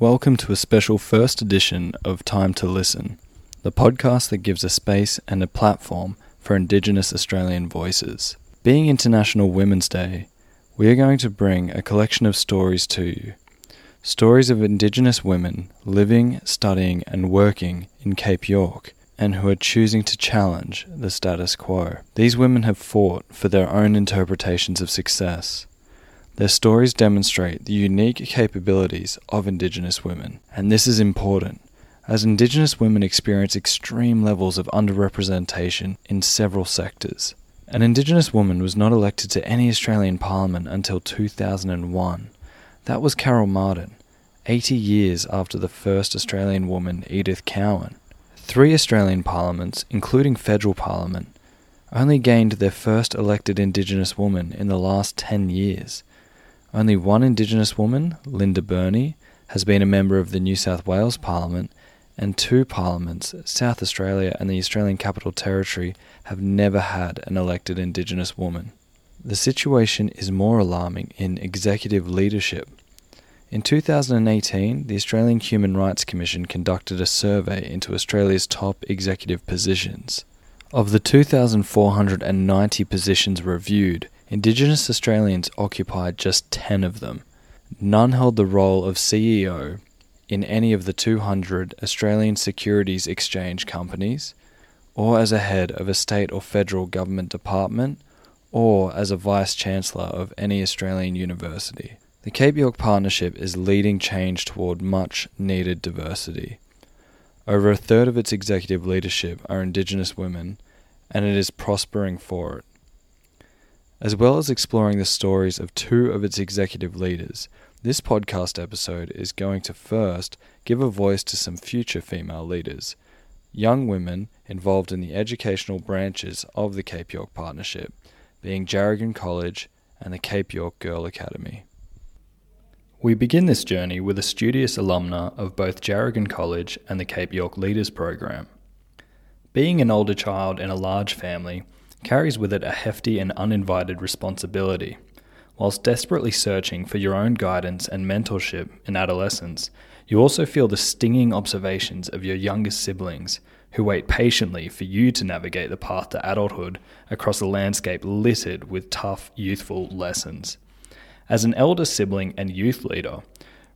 Welcome to a special first edition of Time to Listen, the podcast that gives a space and a platform for Indigenous Australian voices. Being International Women's Day, we are going to bring a collection of stories to you. Stories of Indigenous women living, studying, and working in Cape York and who are choosing to challenge the status quo. These women have fought for their own interpretations of success. Their stories demonstrate the unique capabilities of Indigenous women, and this is important as Indigenous women experience extreme levels of underrepresentation in several sectors. An Indigenous woman was not elected to any Australian Parliament until 2001. That was Carol Martin, 80 years after the first Australian woman, Edith Cowan. Three Australian parliaments, including federal parliament, only gained their first elected Indigenous woman in the last 10 years. Only one Indigenous woman, Linda Burney, has been a member of the New South Wales Parliament, and two parliaments, South Australia and the Australian Capital Territory, have never had an elected Indigenous woman. The situation is more alarming in executive leadership. In 2018, the Australian Human Rights Commission conducted a survey into Australia's top executive positions. Of the 2,490 positions reviewed, Indigenous Australians occupied just 10 of them. None held the role of CEO in any of the 200 Australian Securities Exchange companies, or as a head of a state or federal government department, or as a vice chancellor of any Australian university. The Cape York Partnership is leading change toward much needed diversity. Over a third of its executive leadership are Indigenous women, and it is prospering for it. As well as exploring the stories of two of its executive leaders, this podcast episode is going to first give a voice to some future female leaders, young women involved in the educational branches of the Cape York Partnership, being Djarragun College and the Cape York Girl Academy. We begin this journey with a studious alumna of both Djarragun College and the Cape York Leaders Program. Being an older child in a large family carries with it a hefty and uninvited responsibility. Whilst desperately searching for your own guidance and mentorship in adolescence, you also feel the stinging observations of your youngest siblings who wait patiently for you to navigate the path to adulthood across a landscape littered with tough, youthful lessons. As an elder sibling and youth leader,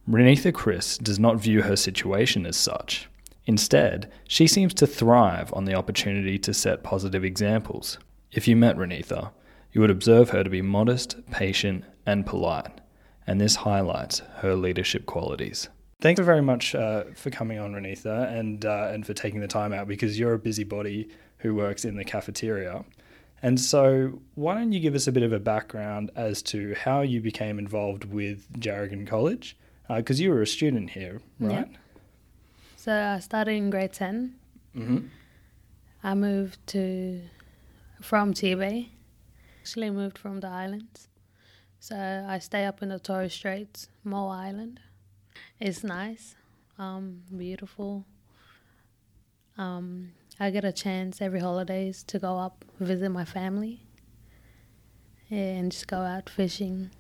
Renitha Chris does not view her situation as such. Instead, she seems to thrive on the opportunity to set positive examples. If you met Renitha, you would observe her to be modest, patient, and polite, and this highlights her leadership qualities. Thanks very much uh, for coming on, Renitha, and uh, and for taking the time out because you're a busybody who works in the cafeteria. And so, why don't you give us a bit of a background as to how you became involved with Djarragun College? Because uh, you were a student here, right? Yeah. So, I started in grade 10. Mm-hmm. I moved to from Tibet. Actually, moved from the islands. So, I stay up in the Torres Straits, Moa Island. It's nice, um, beautiful. Um, I get a chance every holidays to go up visit my family and just go out fishing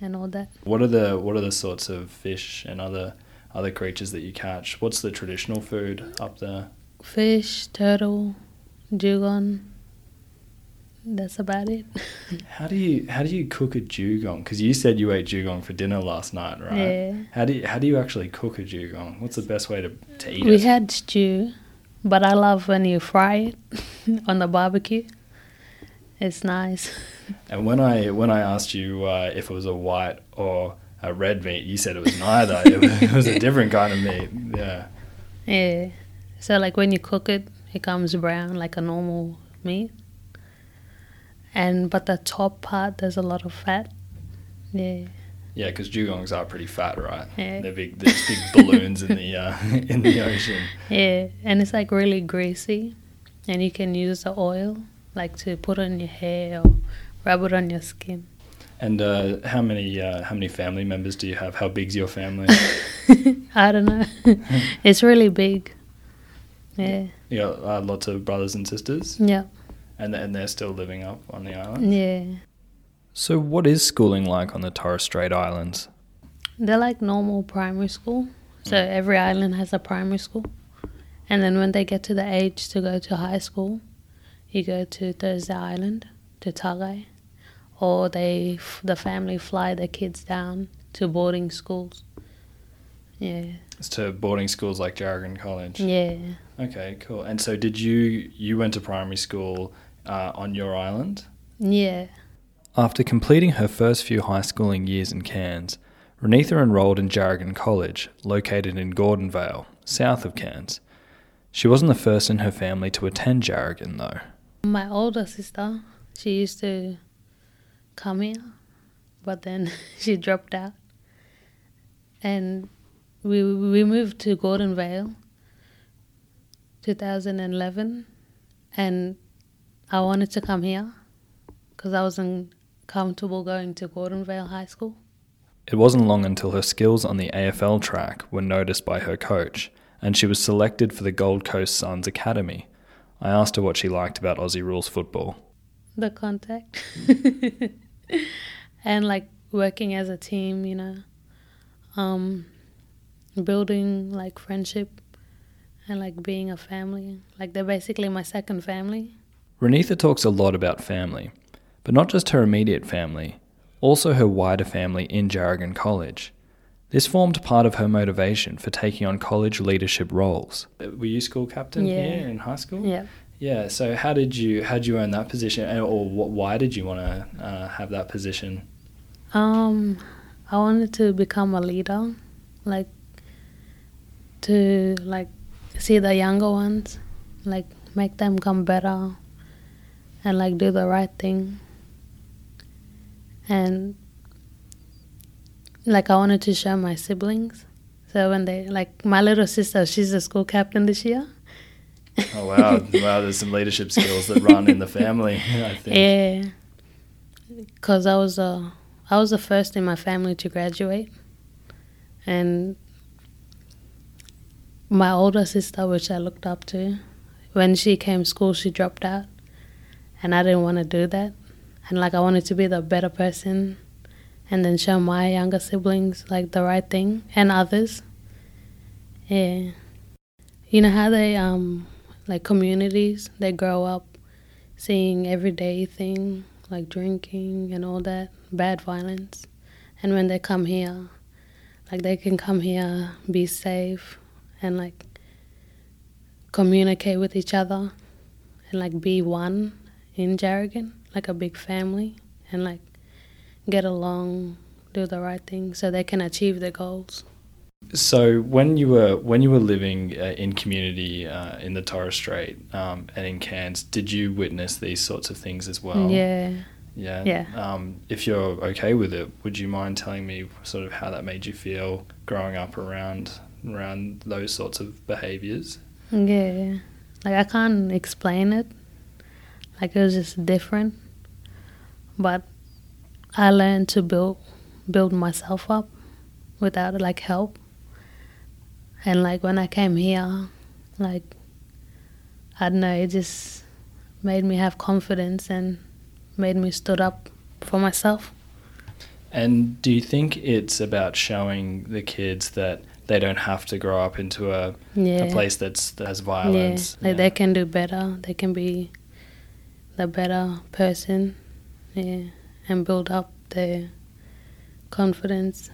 and all that. What are the what are the sorts of fish and other other creatures that you catch? What's the traditional food up there? Fish, turtle, dugong. That's about it. how do you how do you cook a dugong? Because you said you ate dugong for dinner last night, right? Yeah. How do you, how do you actually cook a dugong? What's the best way to, to eat we it? We had stew. But I love when you fry it on the barbecue. It's nice. And when I when I asked you uh, if it was a white or a red meat, you said it was neither. it, was, it was a different kind of meat. Yeah. Yeah. So like when you cook it, it comes brown like a normal meat. And but the top part, there's a lot of fat. Yeah. Yeah, because dugongs are pretty fat, right? Yeah. They're big. They're big balloons in the uh, in the ocean. Yeah, and it's like really greasy, and you can use the oil like to put on your hair or rub it on your skin. And uh, how many uh, how many family members do you have? How big's your family? I don't know. it's really big. Yeah. You got uh, lots of brothers and sisters. Yeah. And and they're still living up on the island. Yeah. So, what is schooling like on the Torres Strait Islands? They're like normal primary school. So mm. every island has a primary school. And then when they get to the age to go to high school, you go to Thursday Island, to Tagai, or they the family fly their kids down to boarding schools. Yeah. It's to boarding schools like Djarragun College. Yeah. Okay, cool. And so, did you you went to primary school uh, on your island? Yeah. After completing her first few high schooling years in Cairns, Renitha enrolled in Djarragun College, located in Gordonvale, south of Cairns. She wasn't the first in her family to attend Djarragun, though. My older sister, she used to come here, but then she dropped out. And we we moved to Gordonvale 2011 and I wanted to come here because I wasn't comfortable going to Gordonvale High School. It wasn't long until her skills on the AFL track were noticed by her coach, and she was selected for the Gold Coast Suns Academy. I asked her what she liked about Aussie rules football. The contact. and like working as a team, you know. Um, building like friendship and like being a family. Like they're basically my second family. Renitha talks a lot about family, but not just her immediate family, also her wider family in Djarragun College. This formed part of her motivation for taking on college leadership roles. Were you school captain Yeah. here in high school? Yeah. Yeah. So how did you how did you earn that position, or wh- why did you want to uh, have that position? Um, I wanted to become a leader, like to like see the younger ones, like make them come better, and like do the right thing. And like I wanted to show my siblings, so when they like my little sister, she's a school captain this year. Oh wow, wow! There's some leadership skills that run in the family. I think. Yeah, because I was uh, I was the first in my family to graduate, and my older sister, which I looked up to, when she came school, she dropped out, and I didn't want to do that, and like I wanted to be the better person, and then show my younger siblings like the right thing and others. Yeah, you know how they um like communities they grow up seeing everyday thing like drinking and all that bad violence. And when they come here like they can come here be safe and like communicate with each other and like be one in Djarragun like a big family and like get along do the right thing so they can achieve their goals So when you were when you were living uh, in community uh, in the Torres Strait um, and in Cairns, did you witness these sorts of things as well? yeah Yeah. Yeah. Um, if you're okay with it, would you mind telling me sort of how that made you feel growing up around around those sorts of behaviours? Yeah, like I can't explain it. Like it was just different, but I learned to build build myself up without like help. And like when I came here, like I don't know, it just made me have confidence and made me stood up for myself. And do you think it's about showing the kids that they don't have to grow up into a, Yeah, a place that's that has yeah, violence? like they can do better. They can be the better person, yeah, and build up their confidence.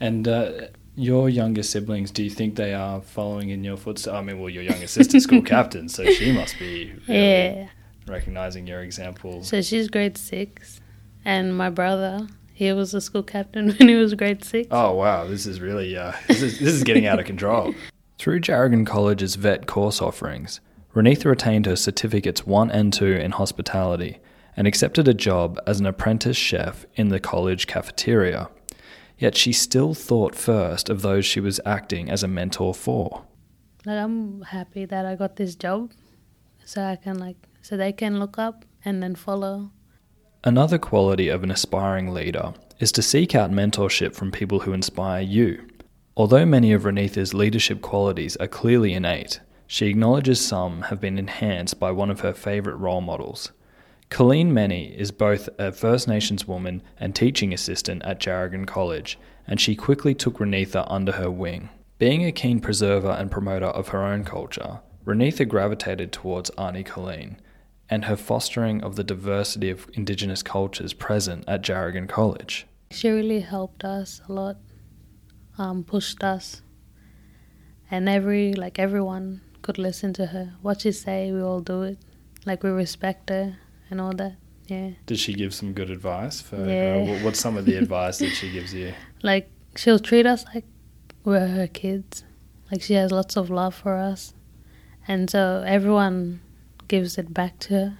And uh, your younger siblings, do you think they are following in your footsteps? I mean, well, your younger sister's school captain, so she must be really Yeah. recognizing your example. So she's grade six, and my brother, he was a school captain when he was grade six. Oh wow, this is really uh, this is this is getting out of control. Through Djarragun College's vet course offerings, Renitha retained her certificates one and two in hospitality and accepted a job as an apprentice chef in the college cafeteria. Yet she still thought first of those she was acting as a mentor for. Like I'm happy that I got this job, so I can like, so they can look up and then follow. Another quality of an aspiring leader is to seek out mentorship from people who inspire you. Although many of Renitha's leadership qualities are clearly innate, she acknowledges some have been enhanced by one of her favourite role models. Colleen Meny is both a First Nations woman and teaching assistant at Djarragun College, and she quickly took Renitha under her wing. Being a keen preserver and promoter of her own culture, Renitha gravitated towards Auntie Colleen and her fostering of the diversity of Indigenous cultures present at Djarragun College. She really helped us a lot, um, pushed us, and every like everyone could listen to her. What she say, we all do it. Like we respect her and all that. Yeah. Did she give some good advice for Yeah. her? What's some of the advice that she gives you? Like she'll treat us like we're her kids. Like she has lots of love for us, and so everyone gives it back to her.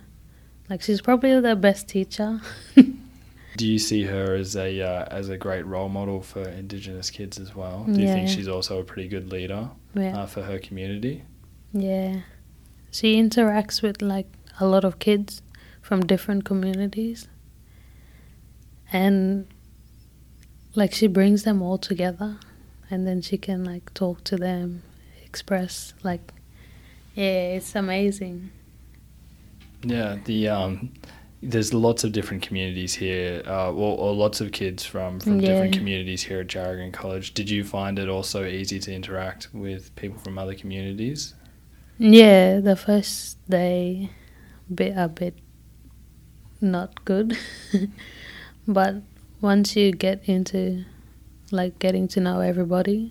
Like she's probably the best teacher. Do you see her as a uh, as a great role model for Indigenous kids as well? Do you think she's also a pretty good leader yeah. uh, for her community? Yeah. She interacts with like a lot of kids from different communities. And like she brings them all together and then she can like talk to them, express like yeah, it's amazing. Yeah, the um, there's lots of different communities here, uh, or, or lots of kids from from different communities here at Djarragun College. Did you find it also easy to interact with people from other communities? Yeah, the first day bit a bit not good. but once you get into like getting to know everybody,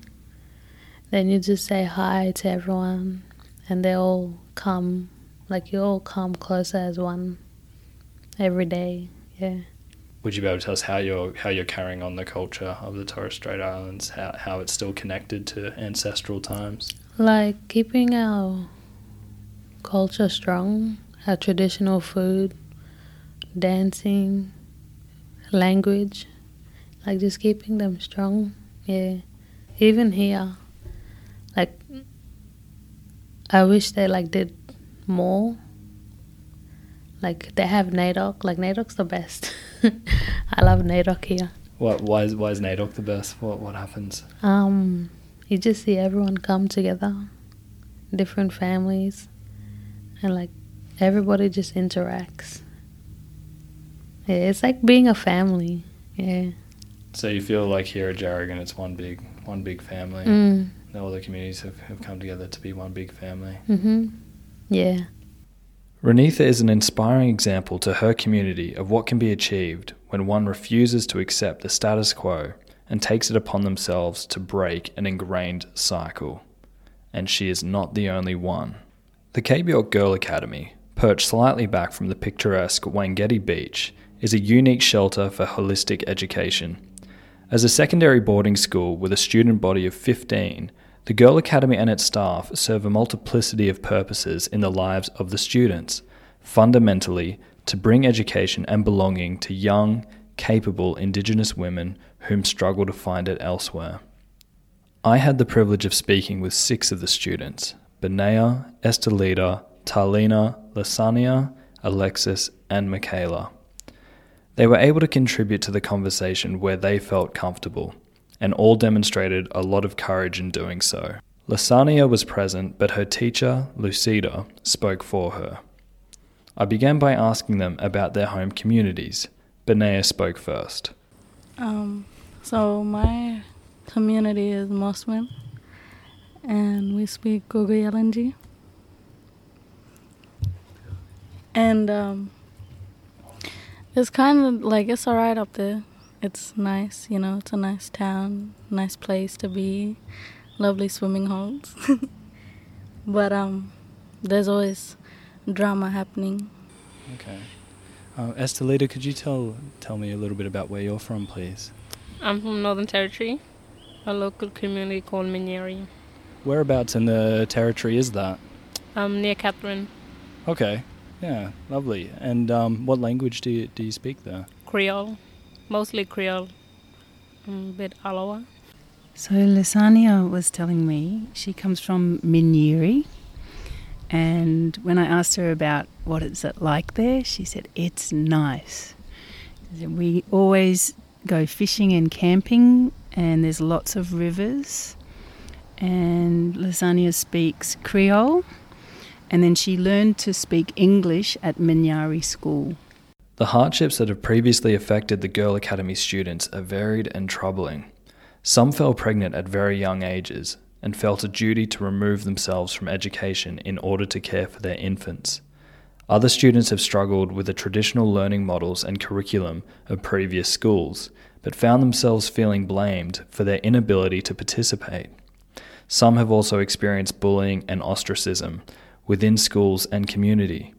then you just say hi to everyone and they all come like you all come closer as one every day. Yeah. Would you be able to tell us how you're how you're carrying on the culture of the Torres Strait Islands? How how it's still connected to ancestral times? Like keeping our culture strong, our traditional food, dancing, language, like just keeping them strong. Yeah. Even here, like I wish they like did more. Like they have NAIDOC, like NAIDOC's the best. I love NAIDOC here. What why is why is NAIDOC the best? What what happens? Um, you just see everyone come together, different families, and like everybody just interacts. Yeah, it's like being a family. Yeah. So you feel like here at Djarragun, it's one big one big family. Mm. All the communities have, have come together to be one big family. Mhm. Yeah. Renitha is an inspiring example to her community of what can be achieved when one refuses to accept the status quo and takes it upon themselves to break an ingrained cycle. And she is not the only one. The Cape York Girl Academy, perched slightly back from the picturesque Wangetti Beach, is a unique shelter for holistic education. As a secondary boarding school with a student body of 15, the Girl Academy and its staff serve a multiplicity of purposes in the lives of the students, fundamentally to bring education and belonging to young, capable Indigenous women whom struggle to find it elsewhere. I had the privilege of speaking with six of the students Benea, Estelita, Tarlina, Lasania, Alexis, and Michaela. They were able to contribute to the conversation where they felt comfortable, and all demonstrated a lot of courage in doing so. Lasania was present, but her teacher, Lucida, spoke for her. I began by asking them about their home communities. Benea spoke first. Um, so my community is Mossman, and we speak Gogoyalanji. And um, it's kind of like it's alright up there. It's nice, you know. It's a nice town, nice place to be, lovely swimming holes. but um, there's always drama happening. Okay. Uh, Estelita, could you tell tell me a little bit about where you're from, please? I'm from Northern Territory, a local community called Minyerri. Whereabouts in the territory is that? I'm near Katherine, Okay. Yeah, lovely. And um, what language do you, do you speak there? Creole, mostly Creole, um, a bit Alawa. So Lasania was telling me she comes from Minyerri, and when I asked her about what it's like there, she said it's nice. We always go fishing and camping, and there's lots of rivers. And Lasania speaks Creole, and then she learned to speak English at Minyerri School. The hardships that have previously affected the Girl Academy students are varied and troubling. Some fell pregnant at very young ages and felt a duty to remove themselves from education in order to care for their infants. Other students have struggled with the traditional learning models and curriculum of previous schools, but found themselves feeling blamed for their inability to participate. Some have also experienced bullying and ostracism within schools and community.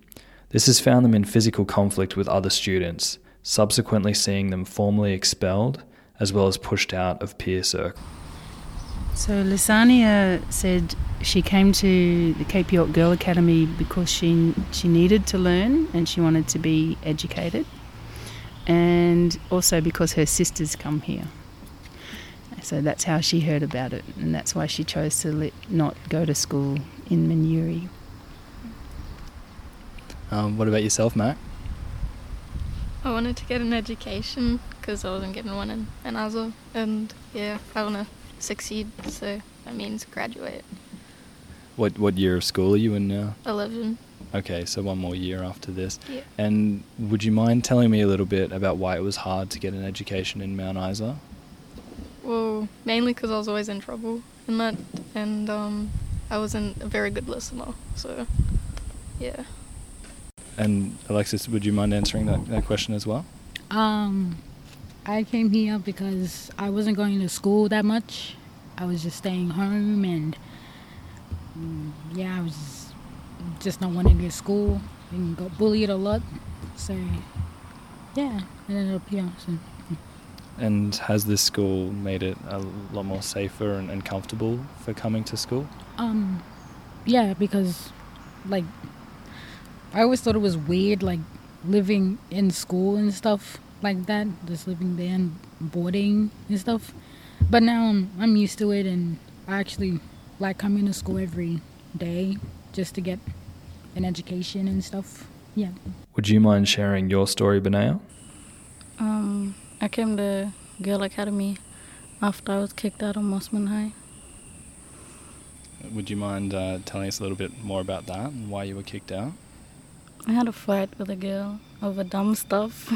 This has found them in physical conflict with other students, subsequently seeing them formally expelled as well as pushed out of peer circle. So Lasania said she came to the Cape York Girl Academy because she she needed to learn and she wanted to be educated, and also because her sisters come here. So that's how she heard about it, and that's why she chose to let, not go to school in Minyerri. Um, what about yourself, Mac? I wanted to get an education because I wasn't getting one in, in Isa. And yeah, I want to succeed, so that means graduate. What what year of school are you in now? 11. Okay, so one more year after this. Yeah. And would you mind telling me a little bit about why it was hard to get an education in Mount Isa? Well, mainly because I was always in trouble in that, and um, I wasn't a very good listener, so yeah. And Alexis, would you mind answering that, that question as well? Um, I came here because I wasn't going to school that much. I was just staying home and mm, yeah, I was just not wanting to go to school and got bullied a lot. So yeah, I ended up here. So. And has this school made it a lot more safer and, and comfortable for coming to school? Um, yeah, because like I always thought it was weird, like living in school and stuff like that, just living there and boarding and stuff. But now I'm I'm used to it, and I actually like coming to school every day just to get an education and stuff. Yeah. Would you mind sharing your story, Benea? Um, I came to Girl Academy after I was kicked out of Mossman High. Would you mind uh, telling us a little bit more about that and why you were kicked out? I had a fight with a girl over dumb stuff,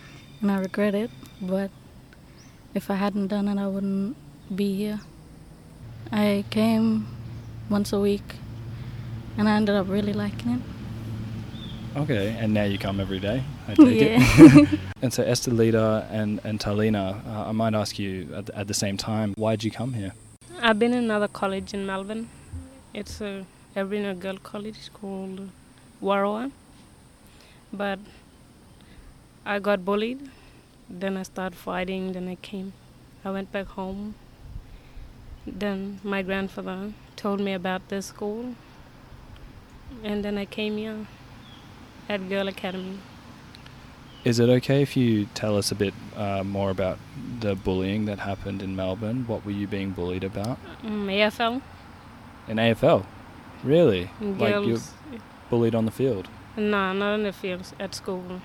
and I regret it. But if I hadn't done it, I wouldn't be here. I came once a week, and I ended up really liking it. Okay, and now you come every day, I take Yeah. it. and so Estelita and, and Talina, uh, I might ask you at, the- at the same time, why did you come here? I've been in another college in Melbourne. It's a Aboriginal girl college called Worawa. But I got bullied. Then I started fighting. Then I came. I went back home. Then my grandfather told me about this school. And then I came here at Girl Academy. Is it okay if you tell us a bit uh, more about the bullying that happened in Melbourne? What were you being bullied about? Um, AFL. In AFL? Really? Like you're Girls. bullied on the field? No, not in the fields, at school.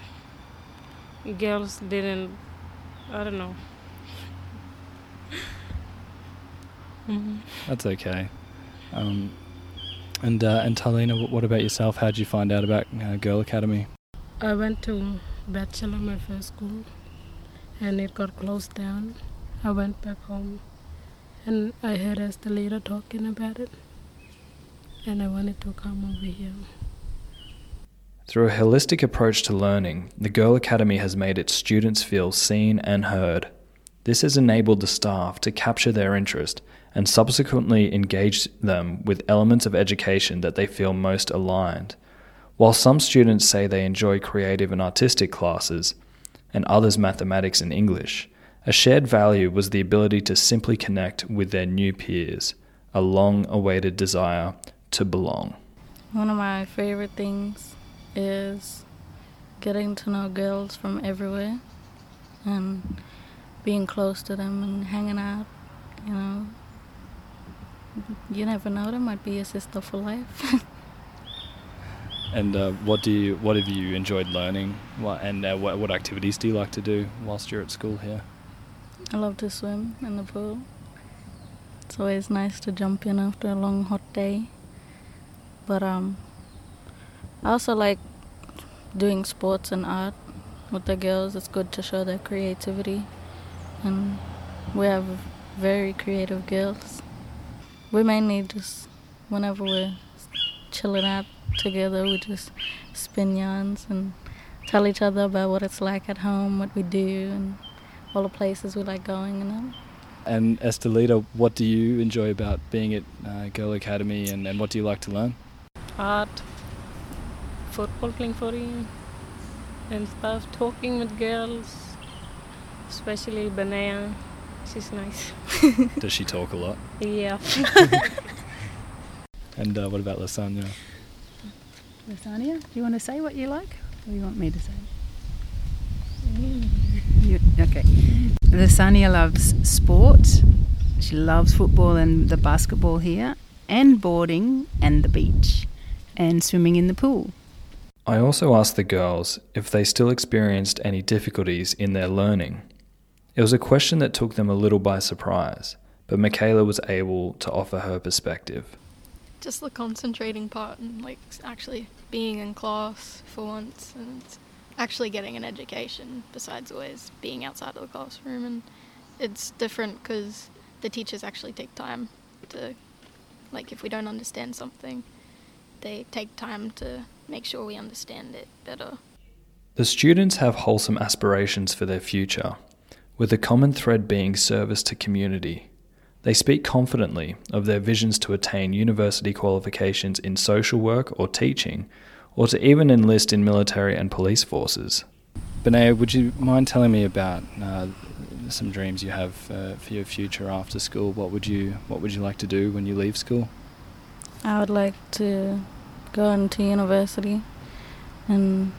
Girls didn't, I don't know. That's okay. Um, and uh, and Talina, what about yourself? How did you find out about uh, Girl Academy? I went to Batchelor, my first school, and it got closed down. I went back home, and I heard Estelita talking about it, and I wanted to come over here. Through a holistic approach to learning, the Girl Academy has made its students feel seen and heard. This has enabled the staff to capture their interest and subsequently engage them with elements of education that they feel most aligned. While some students say they enjoy creative and artistic classes, and others mathematics and English, a shared value was the ability to simply connect with their new peers, a long awaited desire to belong. One of my favorite things is getting to know girls from everywhere and being close to them and hanging out. You know, you never know; they might be your sister for life. And uh, what do you, what have you enjoyed learning? What, and uh, what, what activities do you like to do whilst you're at school here? I love to swim in the pool. It's always nice to jump in after a long hot day. But um, I also like doing sports and art, with the girls. It's good to show their creativity, and we have very creative girls. We mainly just whenever we're chilling out together, we just spin yarns and tell each other about what it's like at home, what we do, and all the places we like going and all. And as the leader, what do you enjoy about being at uh, Girl Academy and, and what do you like to learn? Art, football, playing for footy, and stuff. Talking with girls, especially Benea. She's nice. Does she talk a lot? Yeah. And uh, what about Lasania? Lasania, do you want to say what you like? Or do you want me to say? Mm. You, okay. Lasania loves sport. She loves football and the basketball here, and boarding and the beach, and swimming in the pool. I also asked the girls if they still experienced any difficulties in their learning. It was a question that took them a little by surprise, but Michaela was able to offer her perspective. Just the concentrating part and like actually being in class for once and actually getting an education besides always being outside of the classroom and it's different because the teachers actually take time to like if we don't understand something they take time to make sure we understand it better The students have wholesome aspirations for their future, with the common thread being service to community. They speak confidently of their visions to attain university qualifications in social work or teaching, or to even enlist in military and police forces. Benea, would you mind telling me about uh, some dreams you have uh, for your future after school? What would you What would you like to do when you leave school? I would like to go into university and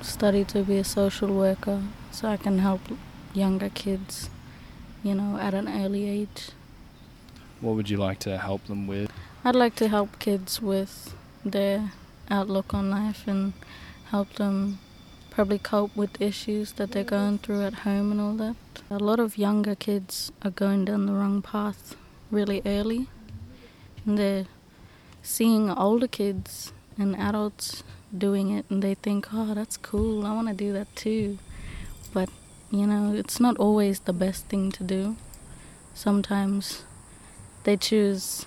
study to be a social worker so I can help younger kids, you know, at an early age. What would you like to help them with? I'd like to help kids with their outlook on life and help them probably cope with issues that they're going through at home and all that. A lot of younger kids are going down the wrong path really early. And they're seeing older kids and adults doing it and they think, oh, that's cool, I want to do that too. But, you know, it's not always the best thing to do. Sometimes they choose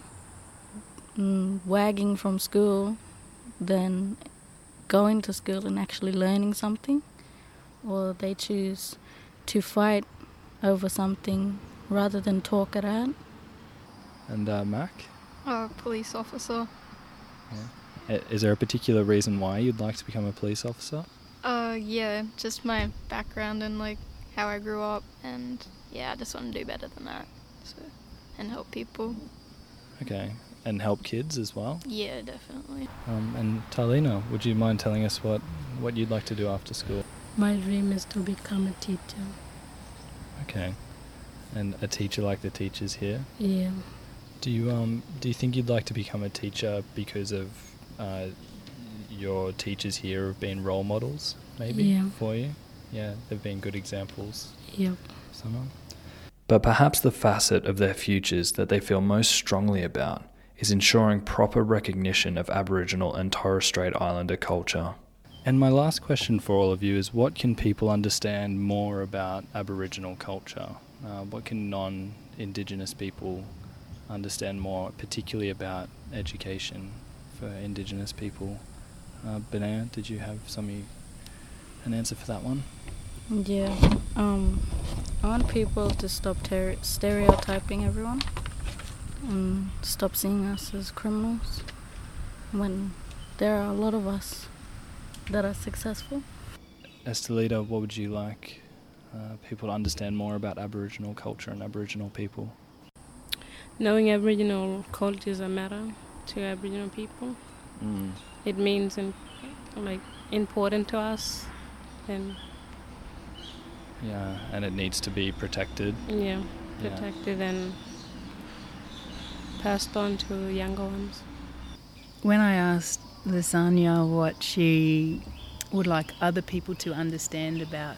mm, wagging from school than going to school and actually learning something, or they choose to fight over something rather than talk it out. And uh, Mac, a police officer I- is there a particular reason why you'd like to become a police officer? uh yeah just my background and like how i grew up and yeah i just want to do better than that so and help people Okay, and help kids as well. yeah definitely Um, and Talina, would you mind telling us what, what you'd like to do after school? My dream is to become a teacher. Okay, and a teacher like the teachers here. Yeah. Do you um do you think you'd like to become a teacher because of uh, your teachers here have been role models, maybe Yeah. for you? Yeah, they've been good examples. Yep. Someone. But perhaps the facet of their futures that they feel most strongly about is ensuring proper recognition of Aboriginal and Torres Strait Islander culture. And my last question for all of you is what can people understand more about Aboriginal culture? Uh, what can non Indigenous people understand more, particularly about education for Indigenous people? Uh, Benea, did you have some an answer for that one? Yeah. Um, I want people to stop ter- stereotyping everyone and stop seeing us as criminals when there are a lot of us that are successful. Estelita, what would you like uh, people to understand more about Aboriginal culture and Aboriginal people? Knowing Aboriginal cultures a matter to Aboriginal people. Mm. It means in, like important to us, and Yeah, and it needs to be protected. yeah, Yeah. protected and passed on to younger ones. When I asked Lasania what she would like other people to understand about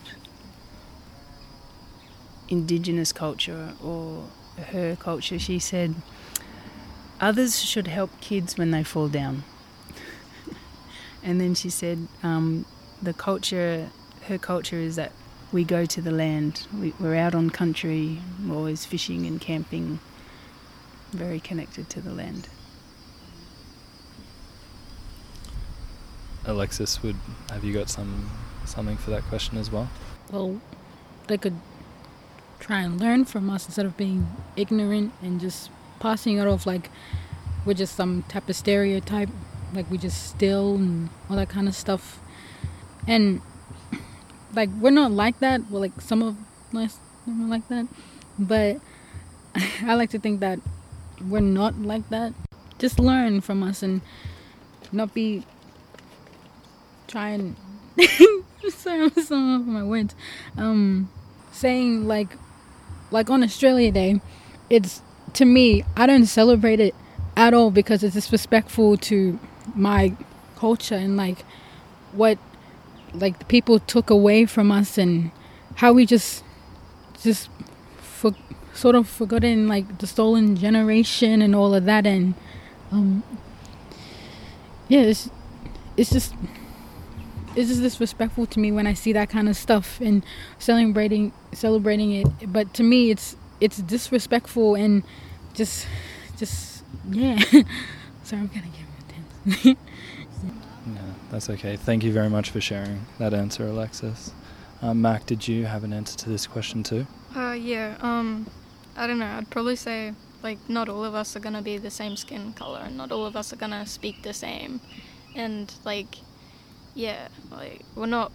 Indigenous culture or her culture, she said, Others should help kids when they fall down. and then she said, um, The culture her culture is that we go to the land. We, we're out on country, we're always fishing and camping, very connected to the land. Alexis, would have you got some something for that question as well? Well, they could try and learn from us instead of being ignorant and just passing it off like we're just some type of stereotype, like we just steal and all that kind of stuff. And like we're not like that. Well, like some of us are like that, but I like to think that we're not like that. Just learn from us and not be trying. sorry, I'm so off my words. Um, saying like, like on Australia Day, it's to me. I don't celebrate it at all because it's disrespectful to my culture and like what like the people took away from us and how we just just for, sort of forgotten like the stolen generation and all of that. And um yeah it's it's just it's just disrespectful to me when I see that kind of stuff and celebrating celebrating it. But to me it's it's disrespectful and just just yeah. Sorry I'm gonna get intense Yeah, that's okay. Thank you very much for sharing that answer, Alexis. Um, Mac, did you have an answer to this question too? Uh, yeah. Um, I don't know. I'd probably say like not all of us are gonna be the same skin color, and not all of us are gonna speak the same, and like, yeah, like we're not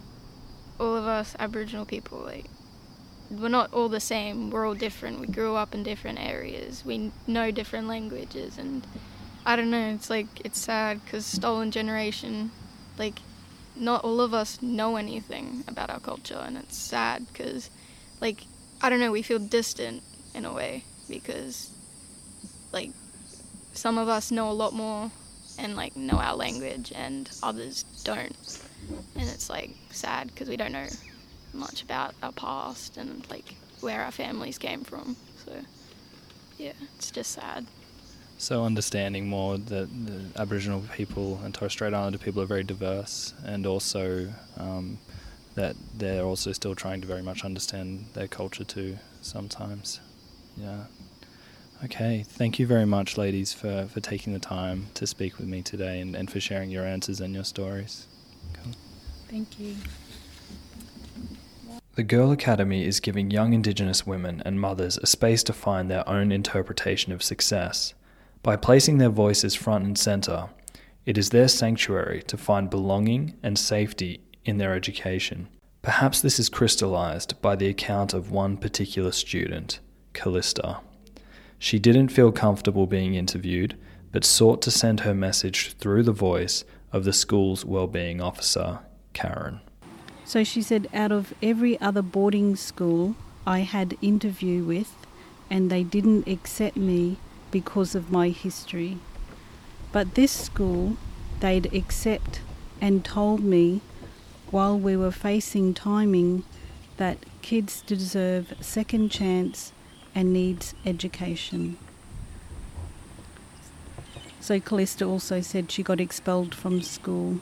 all of us Aboriginal people. Like, we're not all the same. We're all different. We grew up in different areas. We know different languages, and I don't know. It's like it's sad because stolen generation, like, not all of us know anything about our culture, and it's sad because, like, I don't know. We feel distant in a way because, like, some of us know a lot more and like know our language, and others don't, and it's like sad because we don't know much about our past and like where our families came from. So, yeah, it's just sad. So understanding more that the Aboriginal people and Torres Strait Islander people are very diverse, and also um, that they're also still trying to very much understand their culture too. Sometimes, yeah. Okay, thank you very much, ladies, for, for taking the time to speak with me today and, and for sharing your answers and your stories. Cool. thank you The Girl Academy is giving young Indigenous women and mothers a space to find their own interpretation of success. By placing their voices front and centre, it is their sanctuary to find belonging and safety in their education. Perhaps this is crystallized by the account of one particular student, Callista. She didn't feel comfortable being interviewed, but sought to send her message through the voice of the school's well-being officer, Karen. So she said, out of every other boarding school I had interview with, and they didn't accept me because of my history. But this school, they'd accept and told me while we were facing timing that kids deserve second chance and needs education. So Callista also said she got expelled from school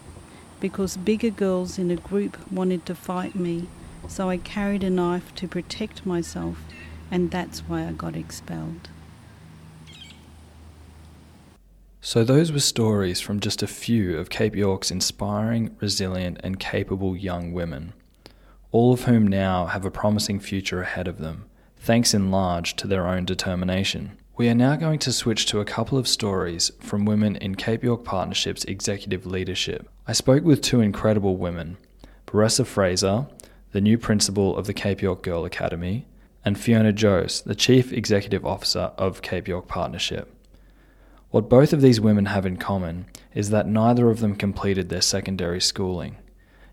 because bigger girls in a group wanted to fight me, so I carried a knife to protect myself, and that's why I got expelled. So, those were stories from just a few of Cape York's inspiring, resilient, and capable young women, all of whom now have a promising future ahead of them, thanks in large to their own determination. We are now going to switch to a couple of stories from women in Cape York Partnership's executive leadership. I spoke with two incredible women Baressa Fraser, the new principal of the Cape York Girl Academy, and Fiona Jose, the chief executive officer of Cape York Partnership. What both of these women have in common is that neither of them completed their secondary schooling.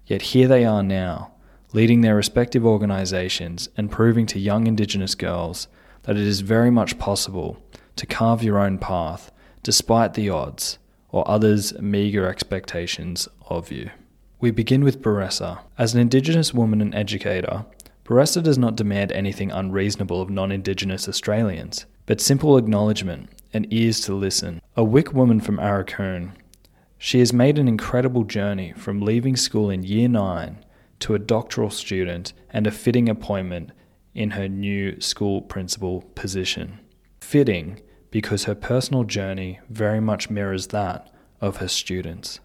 Yet here they are now, leading their respective organisations and proving to young Indigenous girls that it is very much possible to carve your own path despite the odds or others' meagre expectations of you. We begin with Baressa. As an Indigenous woman and educator, Baressa does not demand anything unreasonable of non Indigenous Australians, but simple acknowledgement and ears to listen. A Wik woman from Aurukun, she has made an incredible journey from leaving school in year 9 to a doctoral student and a fitting appointment in her new school principal position. Fitting because her personal journey very much mirrors that of her students.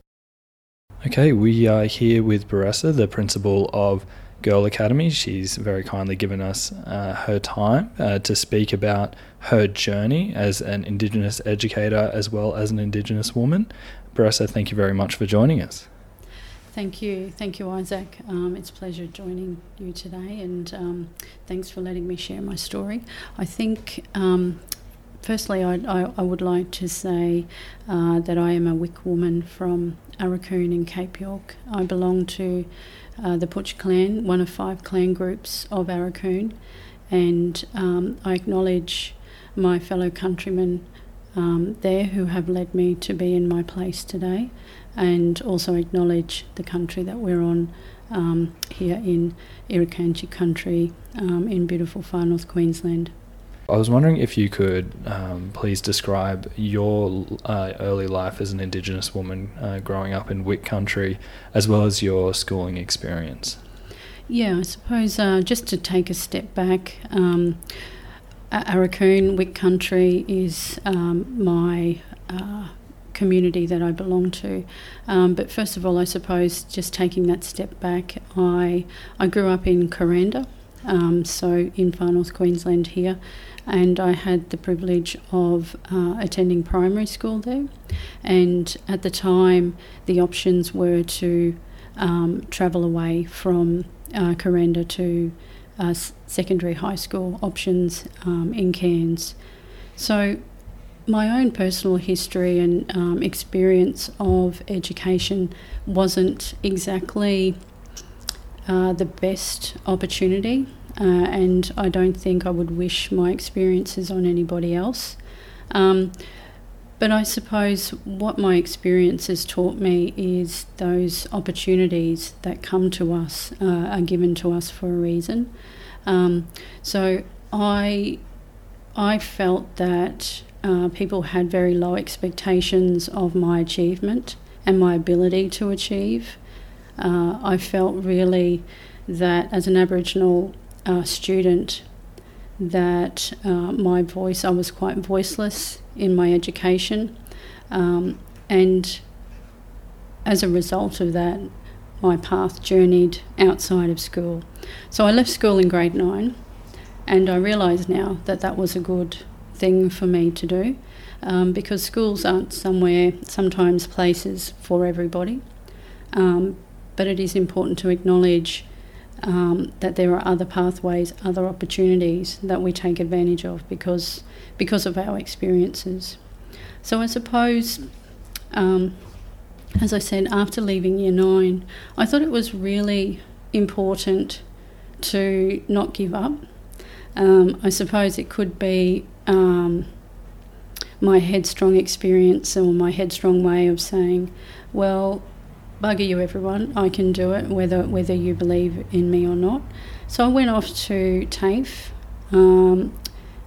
Okay, we are here with Baressa, the principal of Girl Academy. She's very kindly given us uh, her time uh, to speak about her journey as an Indigenous educator as well as an Indigenous woman. Baressa, thank you very much for joining us. Thank you. Thank you, Isaac. Um, it's a pleasure joining you today, and um, thanks for letting me share my story. I think, um, firstly, I, I, I, would like to say uh, that I am a Wik woman from Aurukun in Cape York. I belong to uh, the Puutch clan, one of five clan groups of Aurukun, and um, I acknowledge my fellow countrymen um, there who have led me to be in my place today, and also acknowledge the country that we're on um, here in Irukandji country um, in beautiful far north Queensland. I was wondering if you could um, please describe your uh, early life as an Indigenous woman uh, growing up in Wik country, as well as your schooling experience. Yeah, I suppose uh, just to take a step back, um, Aurukun, Wik country is um, my uh, community that I belong to. Um, but first of all, I suppose just taking that step back, I I grew up in Kuranda, um, so in far north Queensland here, and I had the privilege of uh, attending primary school there. And at the time, the options were to um, travel away from uh, to uh, secondary high school options um, in Cairns. So, my own personal history and um, experience of education wasn't exactly uh, the best opportunity uh, and I don't think I would wish my experiences on anybody else. Um, but I suppose what my experience has taught me is those opportunities that come to us uh, are given to us for a reason. Um, so I, I felt that uh, people had very low expectations of my achievement and my ability to achieve. Uh, I felt really that as an Aboriginal uh, student that uh, my voice, I was quite voiceless in my education. Um, and as a result of that, my path journeyed outside of school. So I left school in grade nine, and I realise now that that was a good thing for me to do um, because schools aren't somewhere, sometimes places for everybody. Um, but it is important to acknowledge um, that there are other pathways, other opportunities that we take advantage of because because of our experiences. So I suppose, um, as I said, after leaving year nine, I thought it was really important to not give up. Um, I suppose it could be um, my headstrong experience or my headstrong way of saying, well, bugger you, everyone. I can do it, whether whether you believe in me or not. So I went off to TAFE, um,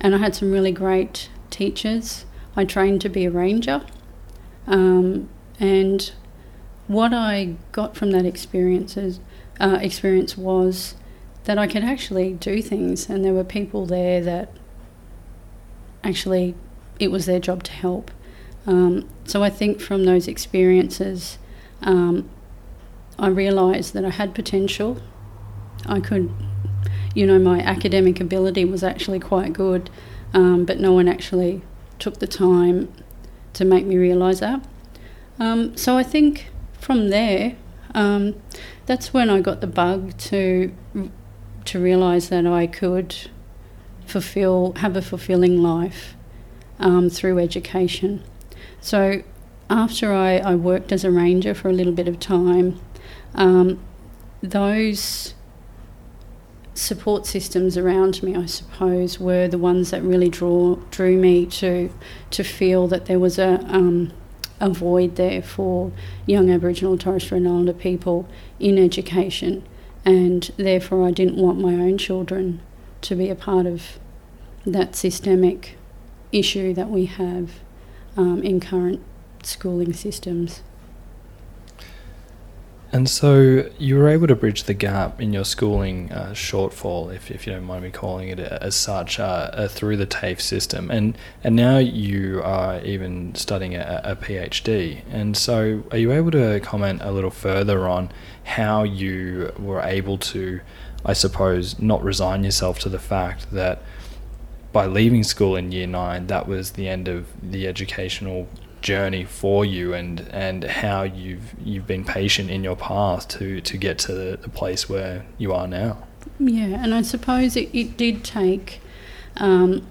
and I had some really great teachers. I trained to be a ranger, um, and what I got from that experiences uh, experience was that I could actually do things, and there were people there that actually it was their job to help. Um, so I think from those experiences, um, I realised that I had potential. I could, you know, my academic ability was actually quite good, um, but no one actually took the time to make me realise that. Um, so I think from there, um, that's when I got the bug to to realise that I could fulfill, have a fulfilling life um, through education. So after I, I worked as a ranger for a little bit of time, um, those support systems around me, I suppose, were the ones that really draw drew me to to feel that there was a um, a void there for young Aboriginal and Torres Strait Islander people in education, and therefore I didn't want my own children to be a part of that systemic issue that we have um, in current schooling systems. And so you were able to bridge the gap in your schooling uh, shortfall, if, if you don't mind me calling it as such, uh, uh, through the TAFE system. And, and now you are even studying a, a PhD. And so are you able to comment a little further on how you were able to, I suppose, not resign yourself to the fact that by leaving school in year nine, that was the end of the educational journey for you and and how you've you've been patient in your path to to get to the, the place where you are now. Yeah and i suppose it, it did take um,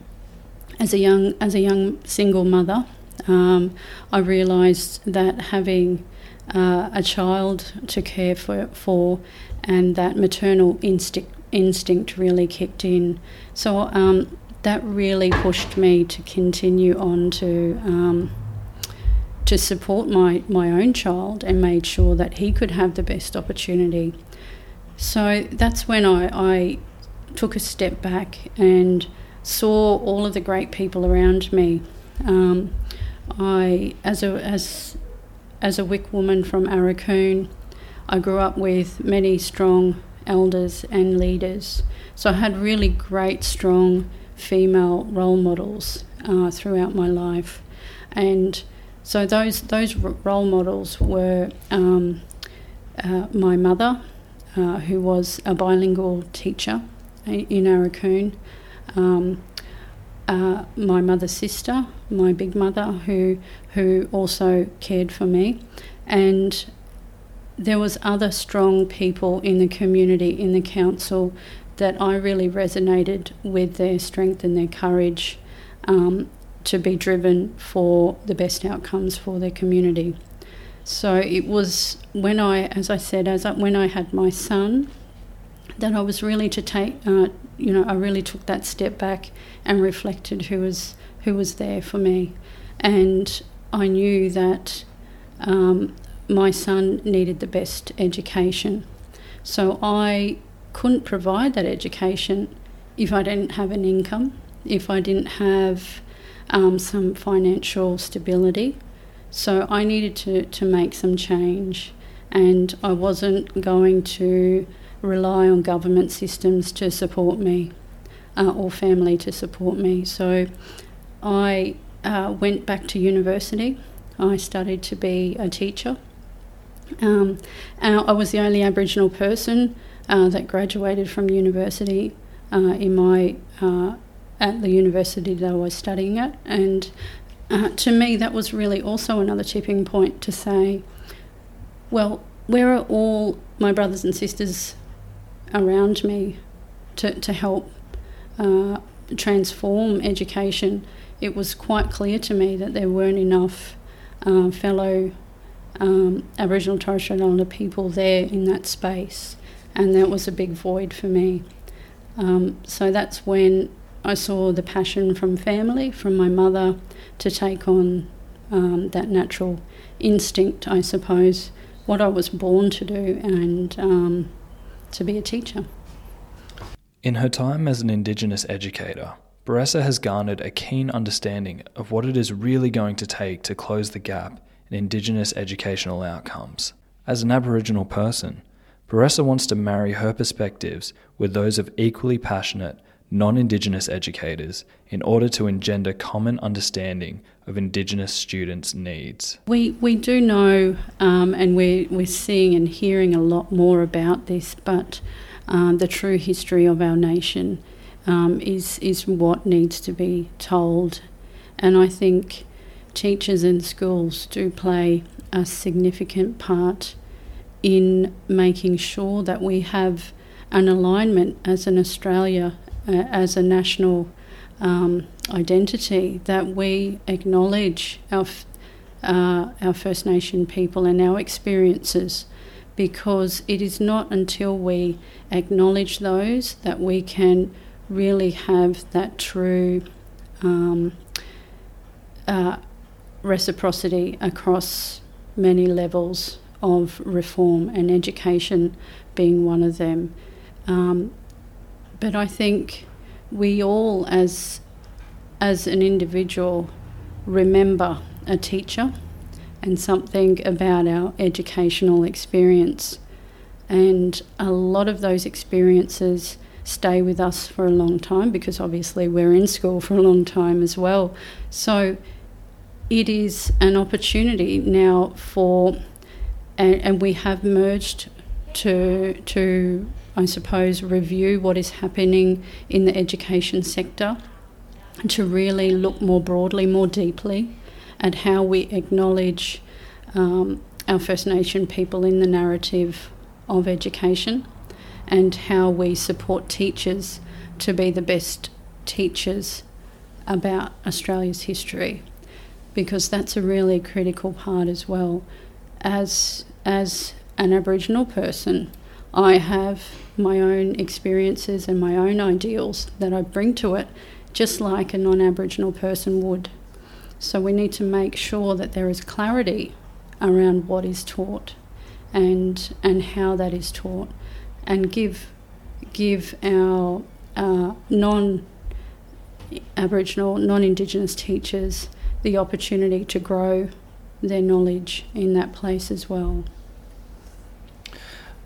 as a young as a young single mother um, i realized that having uh, a child to care for, for and that maternal instinct instinct really kicked in. So um, that really pushed me to continue on to um, to support my, my own child and made sure that he could have the best opportunity. So that's when I, I took a step back and saw all of the great people around me. Um, I, as a, as, as a Wik woman from Aurukun, I grew up with many strong elders and leaders. So I had really great, strong female role models uh, throughout my life. And so those those role models were um, uh, my mother, uh, who was a bilingual teacher in Aurukun, um, uh, my mother's sister, my big mother, who who also cared for me, and there was other strong people in the community in the council that I really resonated with their strength and their courage um, to be driven for the best outcomes for their community. So it was when I, as I said, as I, when I had my son, that I was really to take, uh, you know, I really took that step back and reflected who was who was there for me, and I knew that um, my son needed the best education. So I couldn't provide that education if I didn't have an income, if I didn't have um, some financial stability. So I needed to, to make some change, and I wasn't going to rely on government systems to support me uh, or family to support me. So I uh, went back to university. I studied to be a teacher. Um, I was the only Aboriginal person uh, that graduated from university uh, in my uh, at the university that I was studying at. And uh, to me, that was really also another tipping point to say, well, where are all my brothers and sisters around me to, to help uh, transform education? It was quite clear to me that there weren't enough uh, fellow um, Aboriginal Torres Strait Islander people there in that space, and that was a big void for me. Um, so that's when I saw the passion from family, from my mother, to take on um, that natural instinct, I suppose, what I was born to do, and um, to be a teacher. In her time as an Indigenous educator, Baressa has garnered a keen understanding of what it is really going to take to close the gap in Indigenous educational outcomes. As an Aboriginal person, Baressa wants to marry her perspectives with those of equally passionate non Indigenous educators in order to engender common understanding of Indigenous students' needs? We, we do know, um, and we're, we're seeing and hearing a lot more about this, but um, the true history of our nation um, is, is what needs to be told. And I think teachers and schools do play a significant part in making sure that we have an alignment as an Australia uh, as a national um, identity that we acknowledge our, uh, our First Nation people and our experiences because it is not until we acknowledge those that we can really have that true um, uh, reciprocity across many levels of reform and education being one of them. Um, but I think we all, as as an individual, remember a teacher and something about our educational experience. And a lot of those experiences stay with us for a long time because obviously we're in school for a long time as well. So it is an opportunity now for, and, and we have merged to to I suppose review what is happening in the education sector, to really look more broadly, more deeply, at how we acknowledge um, our First Nation people in the narrative of education and how we support teachers to be the best teachers about Australia's history because that's a really critical part as well. As, as an Aboriginal person, I have my own experiences and my own ideals that I bring to it, just like a non Aboriginal person would. So we need to make sure that there is clarity around what is taught and, and how that is taught and give give our uh, non Aboriginal, non Indigenous teachers the opportunity to grow their knowledge in that place as well.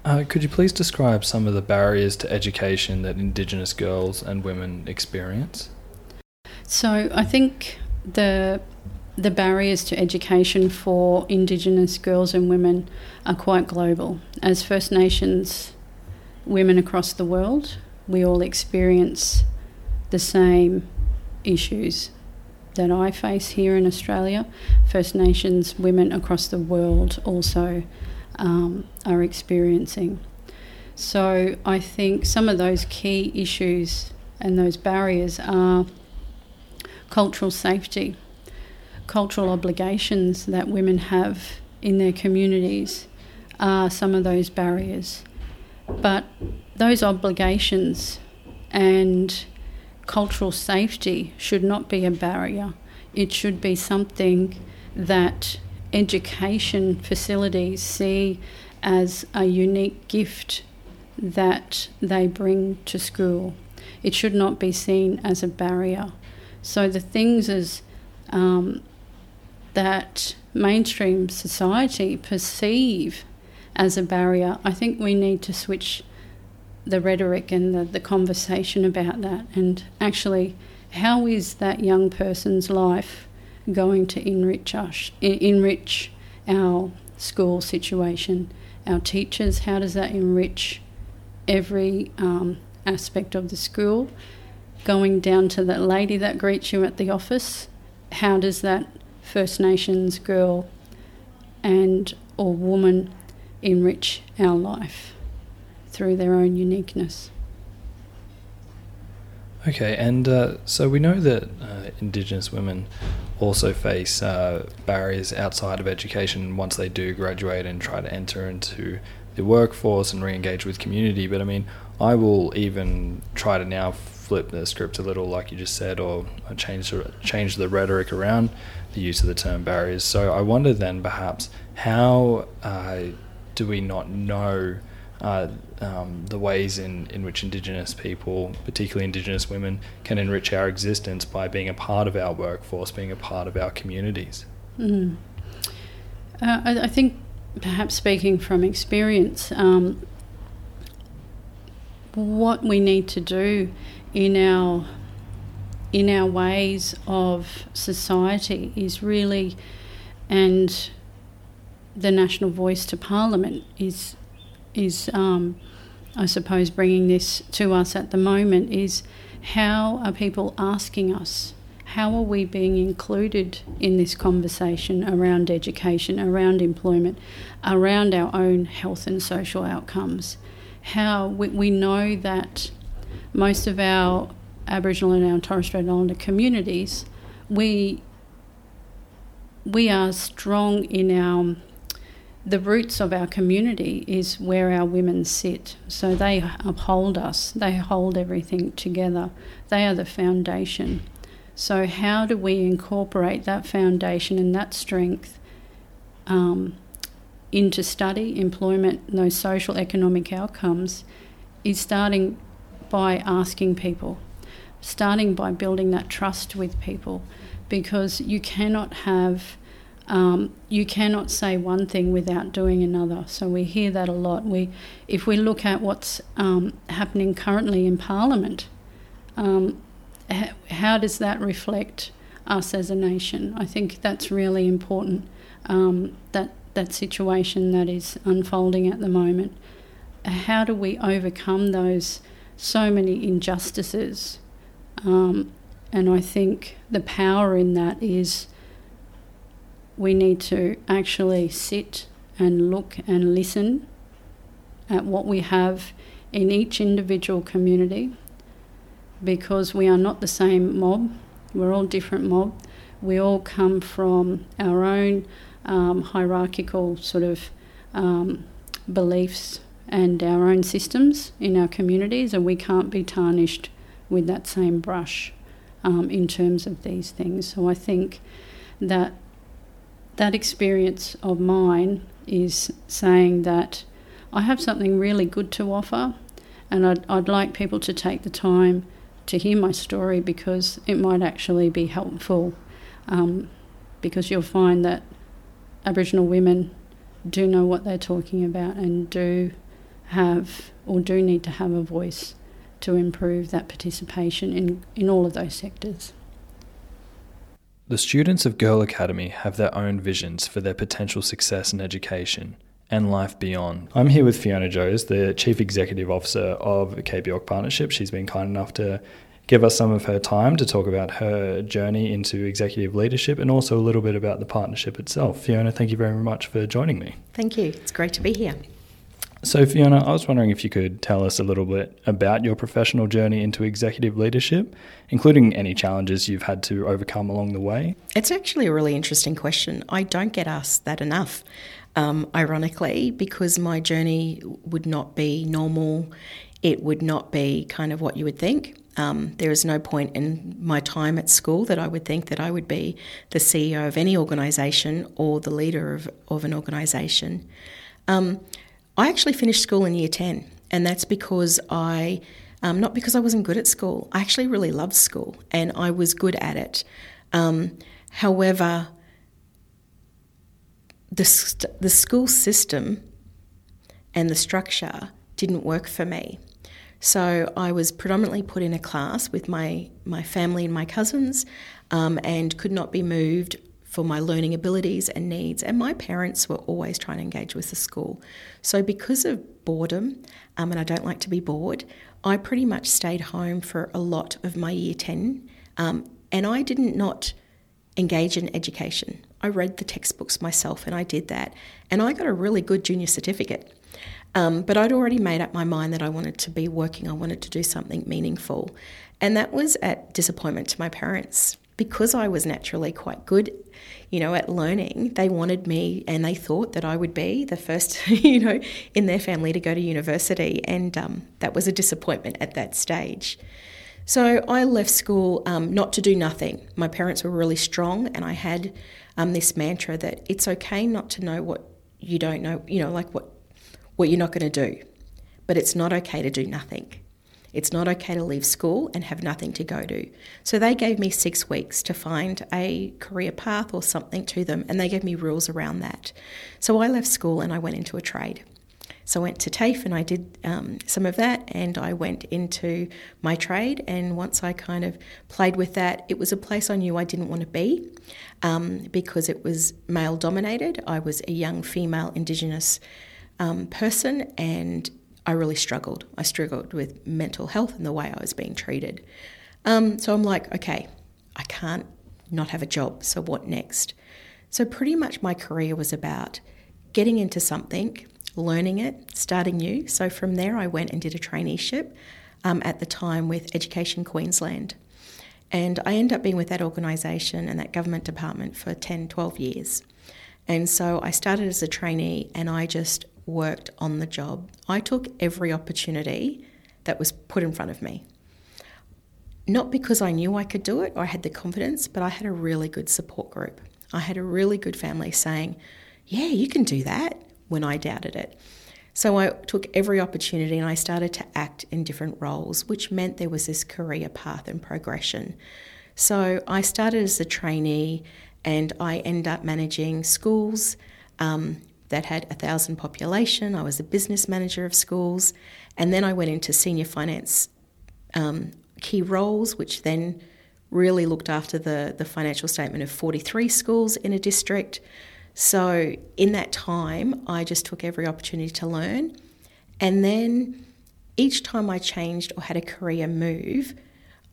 Uh, could you please describe some of the barriers to education that Indigenous girls and women experience? So, I think the the barriers to education for Indigenous girls and women are quite global. As First Nations women across the world, we all experience the same issues that I face here in Australia. First Nations women across the world also um, are experiencing. So I think some of those key issues and those barriers are cultural safety, cultural obligations that women have in their communities are some of those barriers. But those obligations and cultural safety should not be a barrier. It should be something that education facilities see as a unique gift that they bring to school. It should not be seen as a barrier. So the things as um, that mainstream society perceive as a barrier, I think we need to switch the rhetoric and the, the conversation about that and actually how is that young person's life going to enrich us enrich our school situation our teachers how does that enrich every um, aspect of the school going down to that lady that greets you at the office how does that first nations girl and or woman enrich our life through their own uniqueness. Okay, and uh, so we know that uh, Indigenous women also face uh, barriers outside of education once they do graduate and try to enter into the workforce and re engage with community. But I mean, I will even try to now flip the script a little, like you just said, or change the, change the rhetoric around the use of the term barriers. So I wonder then perhaps how uh, do we not know uh, um, the ways in, in which Indigenous people, particularly Indigenous women, can enrich our existence by being a part of our workforce, being a part of our communities. Mm. Uh, I, I, think, perhaps speaking from experience, um, what we need to do in our in our ways of society is really, and the national voice to Parliament is is, um, I suppose, bringing this to us at the moment is how are people asking us? How are we being included in this conversation around education, around employment, around our own health and social outcomes? How we, we know that most of our Aboriginal and our Torres Strait Islander communities, we we are strong in our the roots of our community is where our women sit. So they uphold us, they hold everything together, they are the foundation. So, how do we incorporate that foundation and that strength um, into study, employment, those social economic outcomes? Is starting by asking people, starting by building that trust with people, because you cannot have um, you cannot say one thing without doing another. So we hear that a lot. We, if we look at what's um, happening currently in Parliament, um, how does that reflect us as a nation? I think that's really important. Um, that that situation that is unfolding at the moment. How do we overcome those so many injustices? Um, and I think the power in that is we need to actually sit and look and listen at what we have in each individual community because we are not the same mob, we're all different mob. We all come from our own um, hierarchical sort of um, beliefs and our own systems in our communities, and we can't be tarnished with that same brush um, in terms of these things. So I think that that experience of mine is saying that I have something really good to offer, and I'd, I'd like people to take the time to hear my story because it might actually be helpful. Um, because you'll find that Aboriginal women do know what they're talking about and do have or do need to have a voice to improve that participation in, in all of those sectors. The students of Girl Academy have their own visions for their potential success in education and life beyond. I'm here with Fiona Jose, the Chief Executive Officer of York Partnership. She's been kind enough to give us some of her time to talk about her journey into executive leadership and also a little bit about the partnership itself. Fiona, thank you very much for joining me. Thank you. It's great to be here. So, Fiona, I was wondering if you could tell us a little bit about your professional journey into executive leadership, including any challenges you've had to overcome along the way. It's actually a really interesting question. I don't get asked that enough, um, ironically, because my journey would not be normal. It would not be kind of what you would think. Um, there is no point in my time at school that I would think that I would be the CEO of any organisation or the leader of, of an organisation. Um, I actually finished school in year 10, and that's because I, um, not because I wasn't good at school, I actually really loved school and I was good at it. Um, however, the, st- the school system and the structure didn't work for me. So I was predominantly put in a class with my, my family and my cousins um, and could not be moved for my learning abilities and needs. And my parents were always trying to engage with the school. So, because of boredom, um, and I don't like to be bored, I pretty much stayed home for a lot of my year 10. Um, and I didn't not engage in education. I read the textbooks myself and I did that. And I got a really good junior certificate. Um, but I'd already made up my mind that I wanted to be working, I wanted to do something meaningful. And that was at disappointment to my parents because I was naturally quite good, you know, at learning, they wanted me and they thought that I would be the first, you know, in their family to go to university. And um, that was a disappointment at that stage. So I left school um, not to do nothing. My parents were really strong, and I had um, this mantra that it's okay not to know what you don't know, you know, like what, what you're not going to do, but it's not okay to do nothing. It's not okay to leave school and have nothing to go to. So they gave me six weeks to find a career path or something to them, and they gave me rules around that. So I left school and I went into a trade. So I went to TAFE and I did um, some of that, and I went into my trade. And once I kind of played with that, it was a place I knew I didn't want to be um, because it was male dominated. I was a young female Indigenous um, person, and I really struggled. I struggled with mental health and the way I was being treated. Um, so I'm like, okay, I can't not have a job. So what next? So pretty much my career was about getting into something, learning it, starting new. So from there, I went and did a traineeship um, at the time with Education Queensland. And I ended up being with that organisation and that government department for 10, 12 years. And so I started as a trainee and I just worked on the job. I took every opportunity that was put in front of me. Not because I knew I could do it or I had the confidence, but I had a really good support group. I had a really good family saying, Yeah, you can do that when I doubted it. So I took every opportunity and I started to act in different roles, which meant there was this career path and progression. So I started as a trainee and I ended up managing schools um, that had a thousand population. I was a business manager of schools, and then I went into senior finance um, key roles, which then really looked after the, the financial statement of 43 schools in a district. So, in that time, I just took every opportunity to learn. And then each time I changed or had a career move,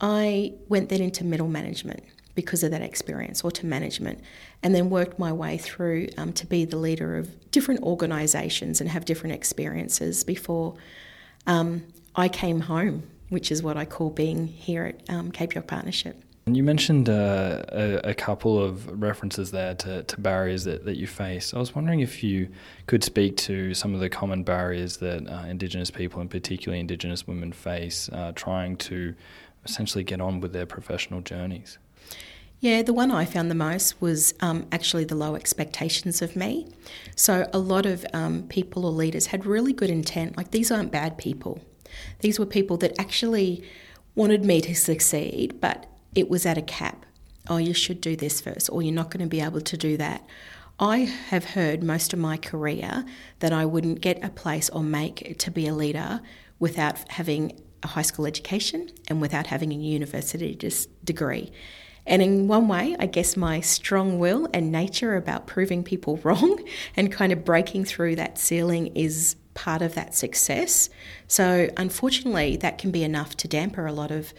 I went then into middle management because of that experience or to management, and then worked my way through um, to be the leader of different organisations and have different experiences before um, I came home, which is what I call being here at um, Cape York Partnership. You mentioned uh, a, a, couple of references there to, to barriers that, that you face. I was wondering if you could speak to some of the common barriers that uh, Indigenous people, and particularly Indigenous women, face uh, trying to essentially get on with their professional journeys. Yeah, the one I found the most was um, actually the low expectations of me. So, a lot of um, people or leaders had really good intent. Like, these aren't bad people. These were people that actually wanted me to succeed, but it was at a cap. Oh, you should do this first, or you're not going to be able to do that. I have heard most of my career that I wouldn't get a place or make to be a leader without having a high school education and without having a university degree. And in one way, I guess my strong will and nature about proving people wrong and kind of breaking through that ceiling is part of that success. So, unfortunately, that can be enough to damper a lot of,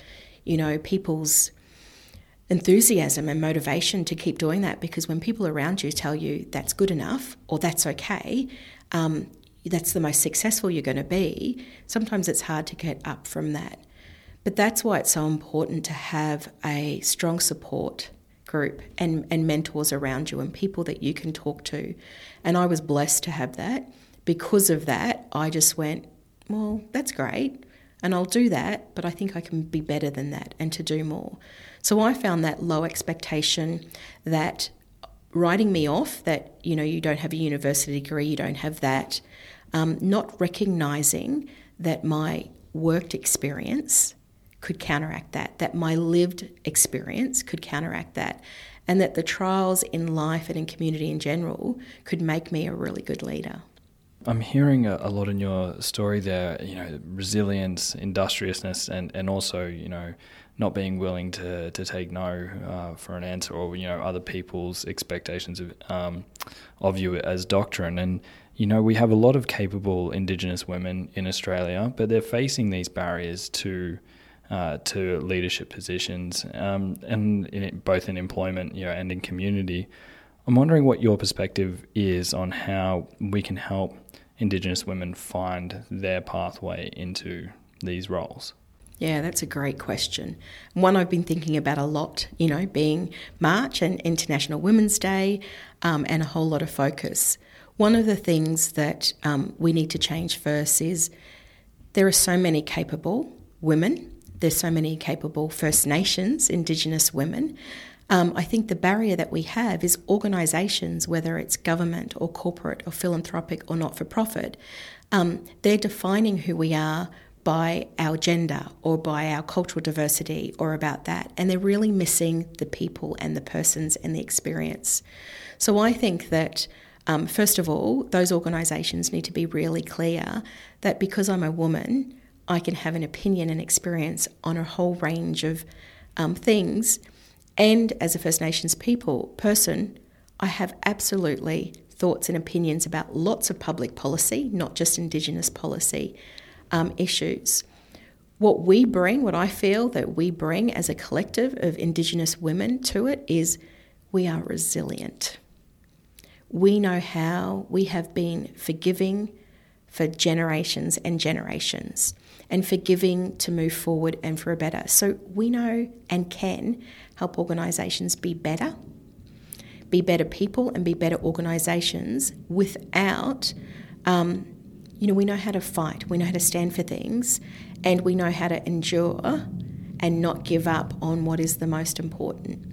you know, people's enthusiasm and motivation to keep doing that because when people around you tell you that's good enough or that's okay, um, that's the most successful you're going to be, sometimes it's hard to get up from that. But that's why it's so important to have a strong support group and, and mentors around you and people that you can talk to. And I was blessed to have that. Because of that, I just went, well, that's great. And I'll do that, but I think I can be better than that and to do more. So I found that low expectation, that writing me off, that, you know, you don't have a university degree, you don't have that, um, not recognizing that my worked experience could counteract that, that my lived experience could counteract that, and that the trials in life and in community in general could make me a really good leader. I'm hearing a, a, lot in your story there, you know, resilience, industriousness, and, and also, you know, not being willing to, to take no uh, for an answer or you know other people's expectations of um, of you as doctrine and you know we have a lot of capable indigenous women in Australia but they're facing these barriers to uh, to leadership positions um, and in, both in employment you know and in community I'm wondering what your perspective is on how we can help indigenous women find their pathway into these roles yeah, that's a great question. One I've been thinking about a lot, you know, being March and International Women's Day um, and a whole lot of focus. One of the things that um, we need to change first is there are so many capable women, there's so many capable First Nations, Indigenous women. Um, I think the barrier that we have is organisations, whether it's government or corporate or philanthropic or not for profit, um, they're defining who we are by our gender or by our cultural diversity or about that. And they're really missing the people and the persons and the experience. So I think that. Um, first of all, those organisations need to be really clear that because I'm a woman, I can have an opinion and experience on a whole range of um, things. And as a First Nations people person, I have absolutely thoughts and opinions about lots of public policy, not just Indigenous policy um, issues. What we bring, what I feel that we bring as a collective of Indigenous women to it is we are resilient. We know how, we have been forgiving for generations and generations and forgiving to move forward and for a better. So we know and can help organisations be better, be better people, and be better organisations without um, you know, we know how to fight, we know how to stand for things, and we know how to endure and not give up on what is the most important.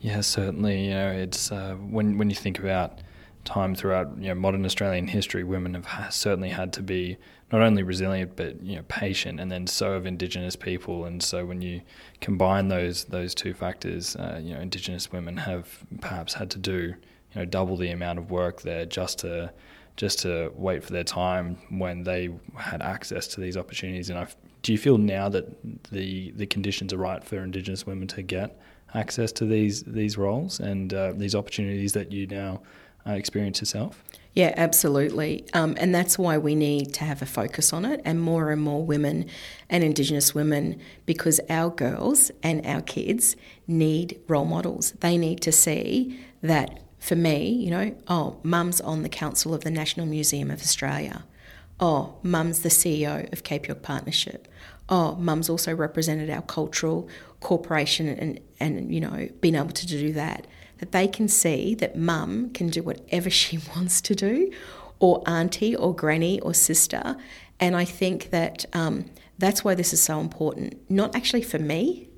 Yeah, certainly. You know, it's uh, when when you think about time throughout you know modern Australian history, women have ha- certainly had to be not only resilient but you know patient, and then so have Indigenous people. And so when you combine those those two factors, uh, you know Indigenous women have perhaps had to do you know double the amount of work there just to just to wait for their time when they had access to these opportunities. And I, do you feel now that the the conditions are right for Indigenous women to get access to these these roles and uh, these opportunities that you now uh, experience yourself? Yeah, absolutely. Um, and that's why we need to have a focus on it and more and more women and Indigenous women because our girls and our kids need role models. They need to see that for me, you know, oh, mum's on the council of the National Museum of Australia. Oh, mum's the CEO of Cape York Partnership. Oh, mum's also represented our cultural corporation and, and you know, being able to do that that they can see that mum can do whatever she wants to do, or auntie, or granny, or sister. And I think that um, that's why this is so important, not actually for me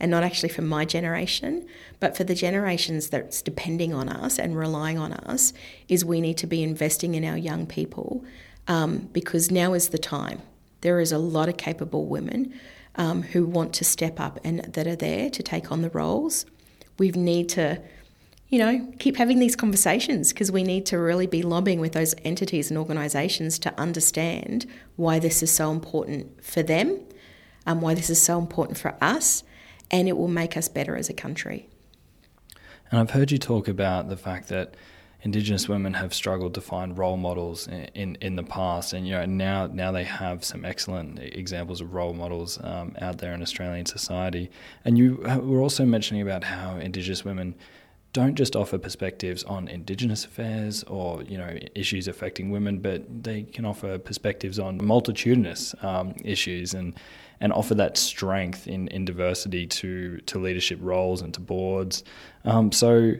and not actually for my generation, but for the generations that's depending on us and relying on us, is we need to be investing in our young people um, because now is the time. There is a lot of capable women um, who want to step up and that are there to take on the roles. We need to you know, keep having these conversations because we need to really be lobbying with those entities and organisations to understand why this is so important for them, um, why this is so important for us, and it will make us better as a country. And I've heard you talk about the fact that Indigenous women have struggled to find role models in, in, in, the past, and you know now now they have some excellent examples of role models um, out there in Australian society. And you were also mentioning about how Indigenous women don't just offer perspectives on Indigenous affairs or you know issues affecting women, but they can offer perspectives on multitudinous um, issues and and offer that strength in, in diversity to to leadership roles and to boards. Um, so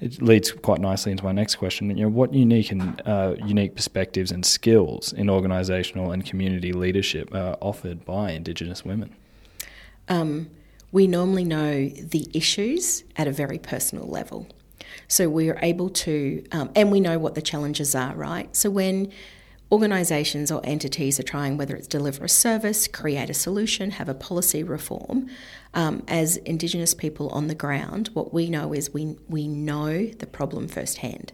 it leads quite nicely into my next question. You know, what unique and uh, unique perspectives and skills in organisational and community leadership are offered by Indigenous women? Um, we normally know the issues at a very personal level. So we are able to, um, and we know what the challenges are, right? So when organisations or entities are trying, whether it's deliver a service, create a solution, have a policy reform, um, as Indigenous people on the ground, what we know is we, we know the problem firsthand.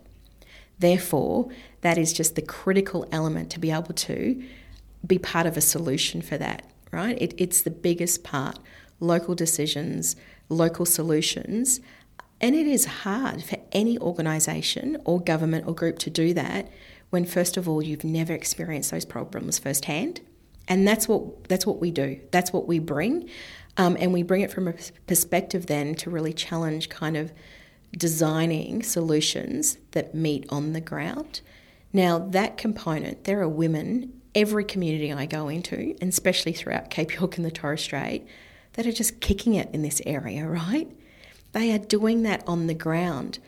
Therefore, that is just the critical element to be able to be part of a solution for that, right? It, it's the biggest part local decisions, local solutions. And it is hard for any organisation or government or group to do that when, first of all, you've never experienced those problems firsthand. And that's what that's what we do. That's what we bring, um, and we bring it from a perspective then to really challenge kind of designing solutions that meet on the ground. Now that component, there are women every community I go into, and especially throughout Cape York and the Torres Strait, that are just kicking it in this area, right? They are doing that on the ground.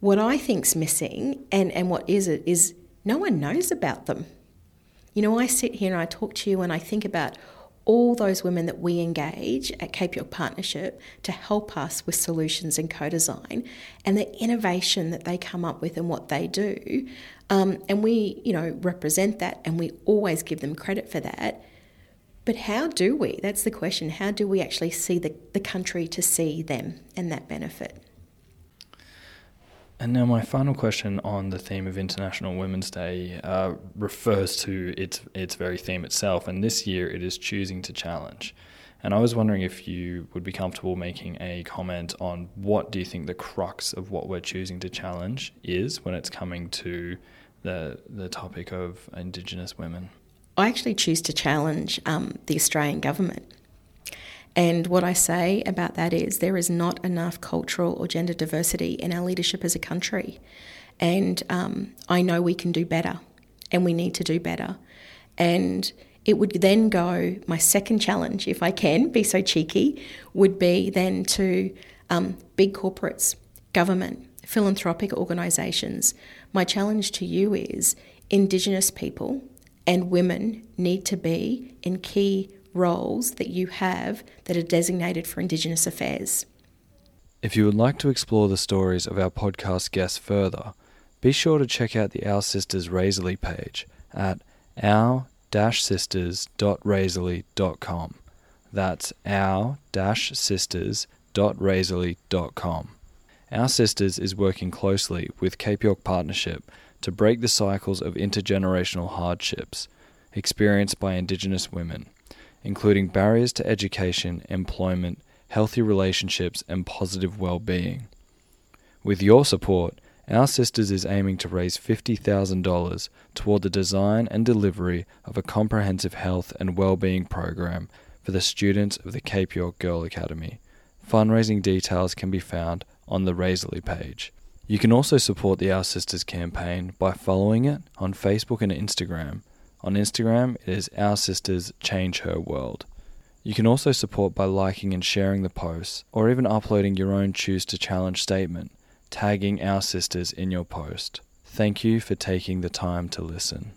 What I think's missing, and, and what is it, is no one knows about them. You know, I sit here and I talk to you and I think about all those women that we engage at Cape York Partnership to help us with solutions and co design and the innovation that they come up with and what they do. Um, and we, you know, represent that and we always give them credit for that. But how do we? That's the question. How do we actually see the, the country to see them and that benefit? And now, my final question on the theme of International Women's Day uh, refers to its its very theme itself, and this year it is choosing to challenge. And I was wondering if you would be comfortable making a comment on what do you think the crux of what we're choosing to challenge is when it's coming to the the topic of Indigenous women. I actually choose to challenge um, the Australian government. And what I say about that is there is not enough cultural or gender diversity in our leadership as a country. And um, I know we can do better and we need to do better. And it would then go, my second challenge, if I can be so cheeky, would be then to um, big corporates, government, philanthropic organisations. My challenge to you is Indigenous people and women need to be in key roles that you have that are designated for Indigenous affairs. If you would like to explore the stories of our podcast guests further, Be sure to check out the Our Sisters Raisely page at our-sisters.raisely.com. That's our-sisters.raisely.com. Our Sisters is working closely with Cape York Partnership to break the cycles of intergenerational hardships experienced by Indigenous women, including barriers to education, employment, healthy relationships, and positive well being. With your support, Our Sisters is aiming to raise $50,000 toward the design and delivery of a comprehensive health and well-being program for the students of the Cape York Girl Academy. Fundraising details can be found on the Raisely page. You can also support the Our Sisters campaign by following it on Facebook and Instagram. On Instagram, it is Our Sisters Change Her World. You can also support by liking and sharing the posts, or even uploading your own Choose to Challenge statement, tagging Our Sisters in your post. Thank you for taking the time to listen.